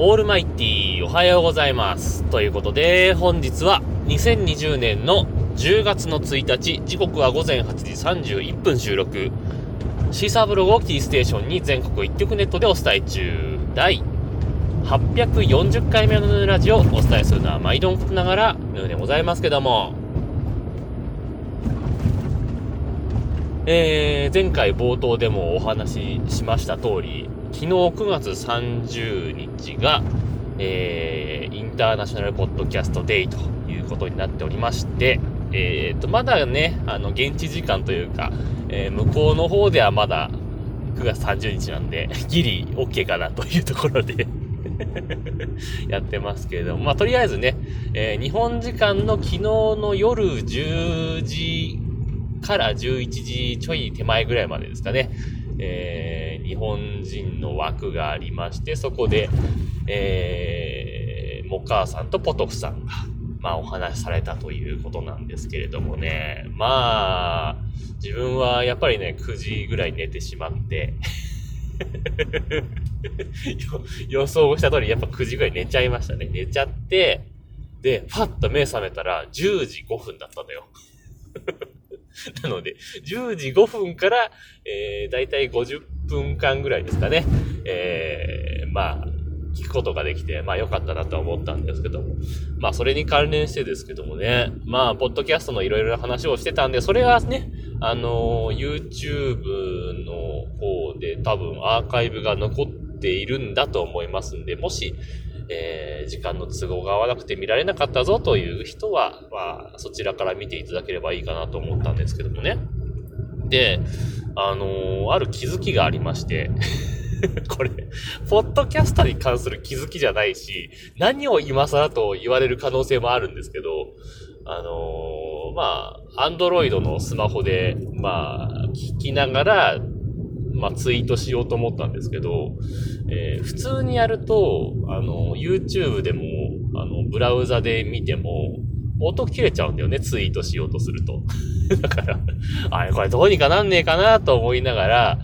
オールマイティーおはようございます。ということで、本日は2020年の10月の1日、時刻は午前8時31分収録。シーサーブログをキーステーションに全国一曲ネットでお伝え中。第840回目のヌーラジオをお伝えするのは毎度のことながらヌーでございますけども。えー、前回冒頭でもお話ししました通り、昨日9月30日が、えー、インターナショナルポッドキャストデイということになっておりまして、えー、と、まだね、あの、現地時間というか、えー、向こうの方ではまだ9月30日なんで、ギリ OK かなというところで やってますけれども、まあ、とりあえずね、えー、日本時間の昨日の夜10時から11時ちょい手前ぐらいまでですかね、えー、日本人の枠がありまして、そこで、えー、モカーさんとポトフさんが、まあお話しされたということなんですけれどもね、まあ、自分はやっぱりね、9時ぐらい寝てしまって 予想した通りやっぱ9時ぐらい寝ちゃいましたね。寝ちゃって、で、パッと目覚めたら10時5分だったのよ なので、10時5分から、えー、だいたい50分間ぐらいですかね。えー、まあ、聞くことができて、まあ良かったなと思ったんですけども。まあそれに関連してですけどもね、まあ、ポッドキャストのいろいろな話をしてたんで、それはね、あの、YouTube の方で多分アーカイブが残っているんだと思いますんで、もし、えー、時間の都合が合わなくて見られなかったぞという人は、まあ、そちらから見ていただければいいかなと思ったんですけどもね。で、あのー、ある気づきがありまして これ、ポッドキャスターに関する気づきじゃないし、何を今更と言われる可能性もあるんですけど、あのー、まあ、アンドロイドのスマホで、まあ、聞きながら、まあ、ツイートしようと思ったんですけど、えー、普通にやると、あの、YouTube でも、あの、ブラウザで見ても、音切れちゃうんだよね、ツイートしようとすると。だから、あれ、これどうにかなんねえかなと思いながら、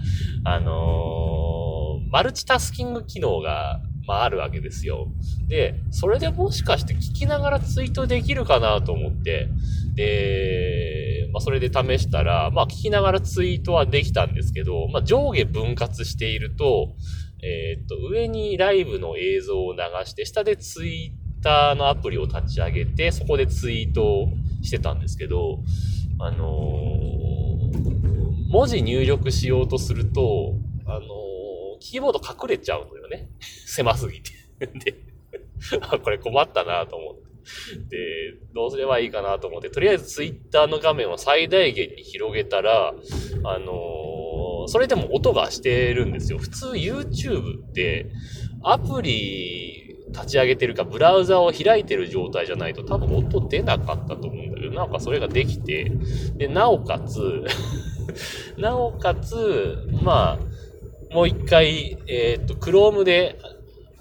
あのー、マルチタスキング機能が、まあ、あるわけですよ。で、それでもしかして聞きながらツイートできるかなと思って、で、まあ、それで試したら、まあ、聞きながらツイートはできたんですけど、まあ、上下分割していると、えー、っと、上にライブの映像を流して、下でツイッターのアプリを立ち上げて、そこでツイートをしてたんですけど、あのー、文字入力しようとすると、あのー、キーボード隠れちゃうのよね。狭すぎて。で、これ困ったなと思。で、どうすればいいかなと思って、とりあえずツイッターの画面を最大限に広げたら、あのー、それでも音がしてるんですよ。普通 YouTube って、アプリ立ち上げてるか、ブラウザを開いてる状態じゃないと多分音出なかったと思うんだけど、なんかそれができて、で、なおかつ なおかつ、まあ、もう一回、えっ、と、Chrome で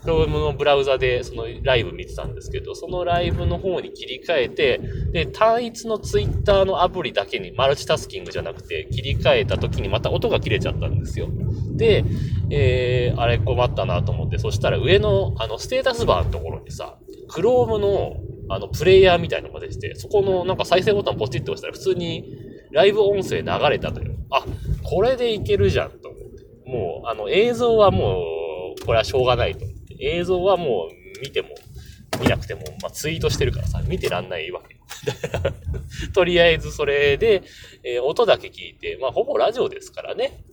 Chrome のブラウザでそのライブ見てたんですけど、そのライブの方に切り替えて、で、単一の Twitter のアプリだけにマルチタスキングじゃなくて切り替えた時にまた音が切れちゃったんですよ。で、えー、あれ困ったなと思って、そしたら上のあのステータスバーのところにさ、Chrome のあのプレイヤーみたいなのが出てて、そこのなんか再生ボタンポチッと押したら普通にライブ音声流れたという。あ、これでいけるじゃんと思って。もう、あの映像はもう、これはしょうがないと。映像はもう見ても、見なくても、まあ、ツイートしてるからさ、見てらんないわけよ。とりあえずそれで、えー、音だけ聞いて、まあ、ほぼラジオですからね。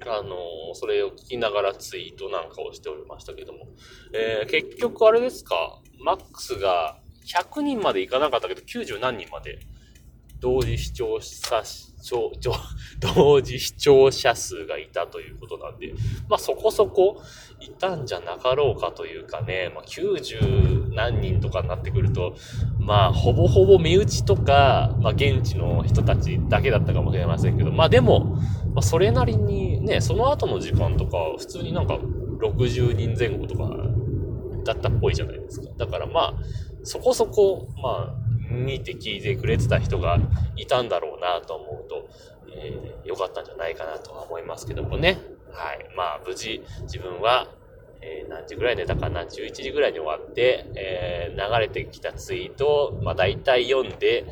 あのー、それを聞きながらツイートなんかをしておりましたけども。えー、結局あれですか、マックスが100人までいかなかったけど、90何人まで同時視聴者、同時視聴者数がいたということなんで、まあそこそこいたんじゃなかろうかというかね、まあ90何人とかになってくると、まあほぼほぼ身内とか、まあ現地の人たちだけだったかもしれませんけど、まあでも、まあそれなりにね、その後の時間とか、普通になんか60人前後とかだったっぽいじゃないですか。だからまあ、そこそこ、まあ、見て聞いてくれてた人がいたんだろうなと思うと、えー、良かったんじゃないかなとは思いますけどもね。はい。まあ、無事、自分は、えー、何時ぐらい寝たかな ?11 時ぐらいに終わって、えー、流れてきたツイートを、まあ大体読んで、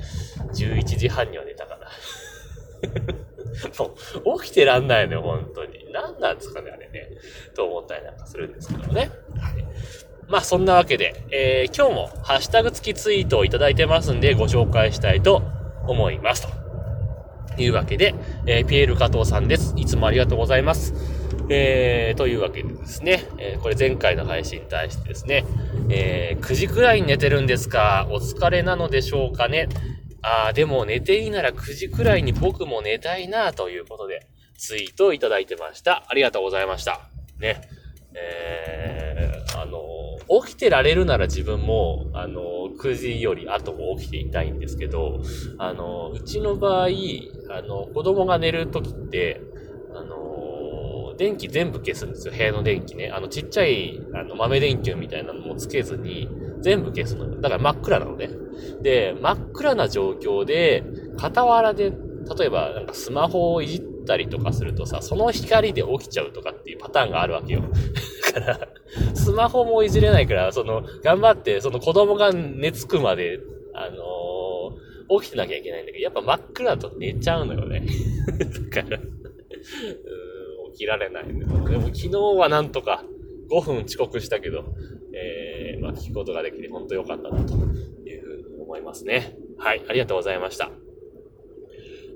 11時半には寝たかな。もう、起きてらんないのよ、本当に。何なんですかね、あれね。と思ったりなんかするんですけどもね。はい。まあ、そんなわけで、えー、今日もハッシュタグ付きツイートをいただいてますんで、ご紹介したいと思います。というわけで、えー、ピエール加藤さんです。いつもありがとうございます。えー、というわけでですね、えー、これ前回の配信に対してですね、えー、9時くらいに寝てるんですか？お疲れなのでしょうかね？ああ、でも寝ていいなら9時くらいに僕も寝たいなということで、ツイートをいただいてました。ありがとうございました。ね。えー、起きてられるなら自分も、あの、9時より後も起きていたいんですけど、あの、うちの場合、あの、子供が寝るときって、あの、電気全部消すんですよ。部屋の電気ね。あの、ちっちゃい、あの、豆電球みたいなのもつけずに、全部消すのよ。だから真っ暗なのね。で、真っ暗な状況で、傍らで、例えば、なんかスマホをいじったりとかするとさ、その光で起きちゃうとかっていうパターンがあるわけよ。だから、スマホもいじれないから、その、頑張って、その子供が寝つくまで、あのー、起きてなきゃいけないんだけど、やっぱ真っ暗だと寝ちゃうのよね。だから起きられないんだよ。でも昨日はなんとか5分遅刻したけど、えー、まあ聞くことができて本当良かったなというふうに思いますね。はい、ありがとうございました。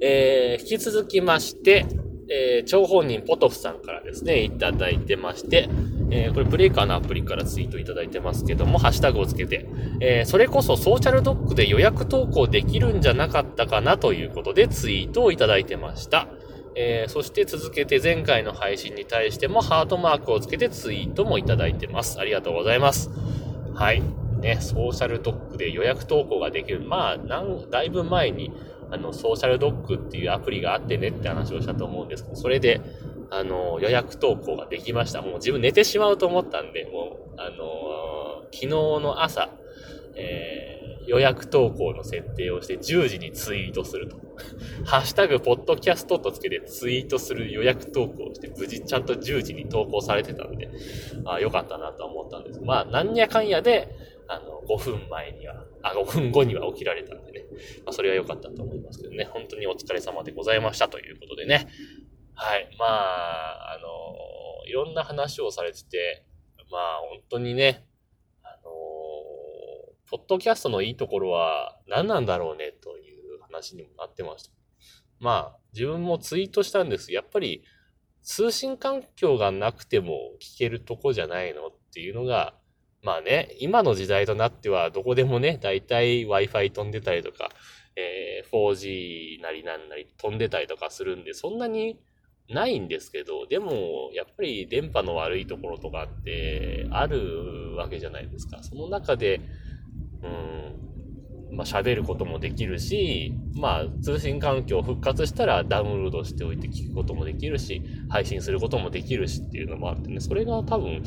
えー、引き続きまして、えー、張本人ポトフさんからですね、いただいてまして、えー、これブレイカーのアプリからツイートいただいてますけども、ハッシュタグをつけて、えー、それこそソーシャルドックで予約投稿できるんじゃなかったかなということでツイートをいただいてました。えー、そして続けて前回の配信に対してもハートマークをつけてツイートもいただいてます。ありがとうございます。はい。ね、ソーシャルドックで予約投稿ができる。まあ、なん、だいぶ前に、あの、ソーシャルドックっていうアプリがあってねって話をしたと思うんですけど、それで、あの、予約投稿ができました。もう自分寝てしまうと思ったんで、もう、あの昨日の朝、えー、予約投稿の設定をして10時にツイートすると。ハッシュタグ、ポッドキャストとつけてツイートする予約投稿をして、無事ちゃんと10時に投稿されてたんで、あよかったなと思ったんです。まあ、なんやかんやで、あの、5分前には、あ、5分後には起きられたんでね。まあ、それは良かったと思いますけどね。本当にお疲れ様でございましたということでね。はい。まあ、あの、いろんな話をされてて、まあ、本当にね、あの、ポッドキャストのいいところは何なんだろうねという話にもなってました。まあ、自分もツイートしたんですやっぱり通信環境がなくても聞けるとこじゃないのっていうのが、まあね、今の時代となってはどこでもね、だいたい Wi-Fi 飛んでたりとか、えー、4G なりなんなり飛んでたりとかするんで、そんなにないんですけど、でも、やっぱり電波の悪いところとかってあるわけじゃないですか。その中で、うん、まあ喋ることもできるし、まあ通信環境復活したらダウンロードしておいて聞くこともできるし、配信することもできるしっていうのもあってね、それが多分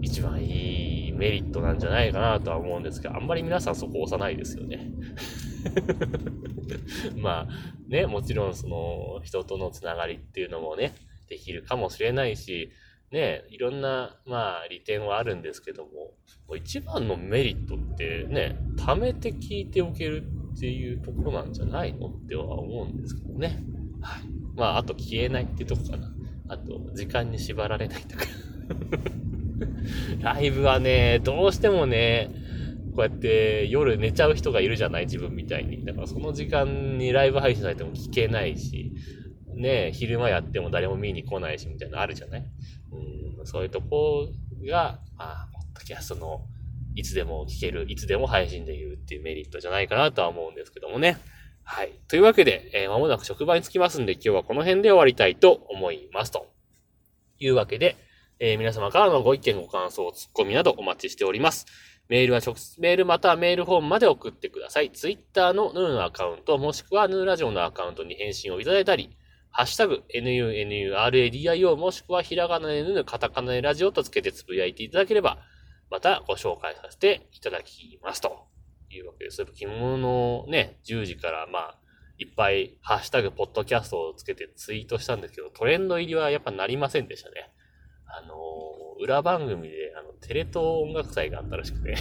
一番いいメリットなんじゃないかなとは思うんですけど、あんまり皆さんそこ押さないですよね。まあね、もちろんその人とのつながりっていうのもね、できるかもしれないし、ね、いろんな、まあ、利点はあるんですけども、一番のメリットってね、貯めて聞いておけるっていうところなんじゃないのっては思うんですけどね。はい。まあ、あと消えないってとこかな。あと、時間に縛られないとか ライブはね、どうしてもね、こうやって夜寝ちゃう人がいるじゃない自分みたいに。だからその時間にライブ配信されても聞けないし、ね昼間やっても誰も見に来ないしみたいなのあるじゃない？うん、そういうとこが、まあ、ポッドキャストのいつでも聞ける、いつでも配信できるっていうメリットじゃないかなとは思うんですけどもね。はい。というわけで、えー、間もなく職場に着きますんで、今日はこの辺で終わりたいと思います。というわけで、えー、皆様からのご意見、ご感想、ツッコミなどお待ちしております。メールは直接メールまたはメールフォームまで送ってください。ツイッターのヌーのアカウント、もしくはヌーラジオのアカウントに返信をいただいたり、ハッシュタグ、nunuradio もしくはひらがなでぬカタカナでラジオとつけてつぶやいていただければ、またご紹介させていただきますというわけです。昨日のね、10時からまあ、いっぱいハッシュタグ、ポッドキャストをつけてツイートしたんですけど、トレンド入りはやっぱなりませんでしたね。あのー、裏番組で、あの、テレ東音楽祭があったらしくて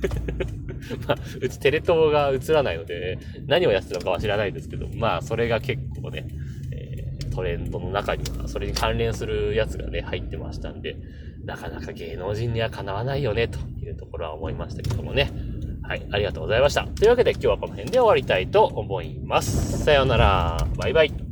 まあ、うちテレ東が映らないので、何をやってたのかは知らないですけど、まあ、それが結構ね、えー、トレンドの中には、それに関連するやつがね、入ってましたんで、なかなか芸能人にはかなわないよね、というところは思いましたけどもね。はい、ありがとうございました。というわけで今日はこの辺で終わりたいと思います。さようなら。バイバイ。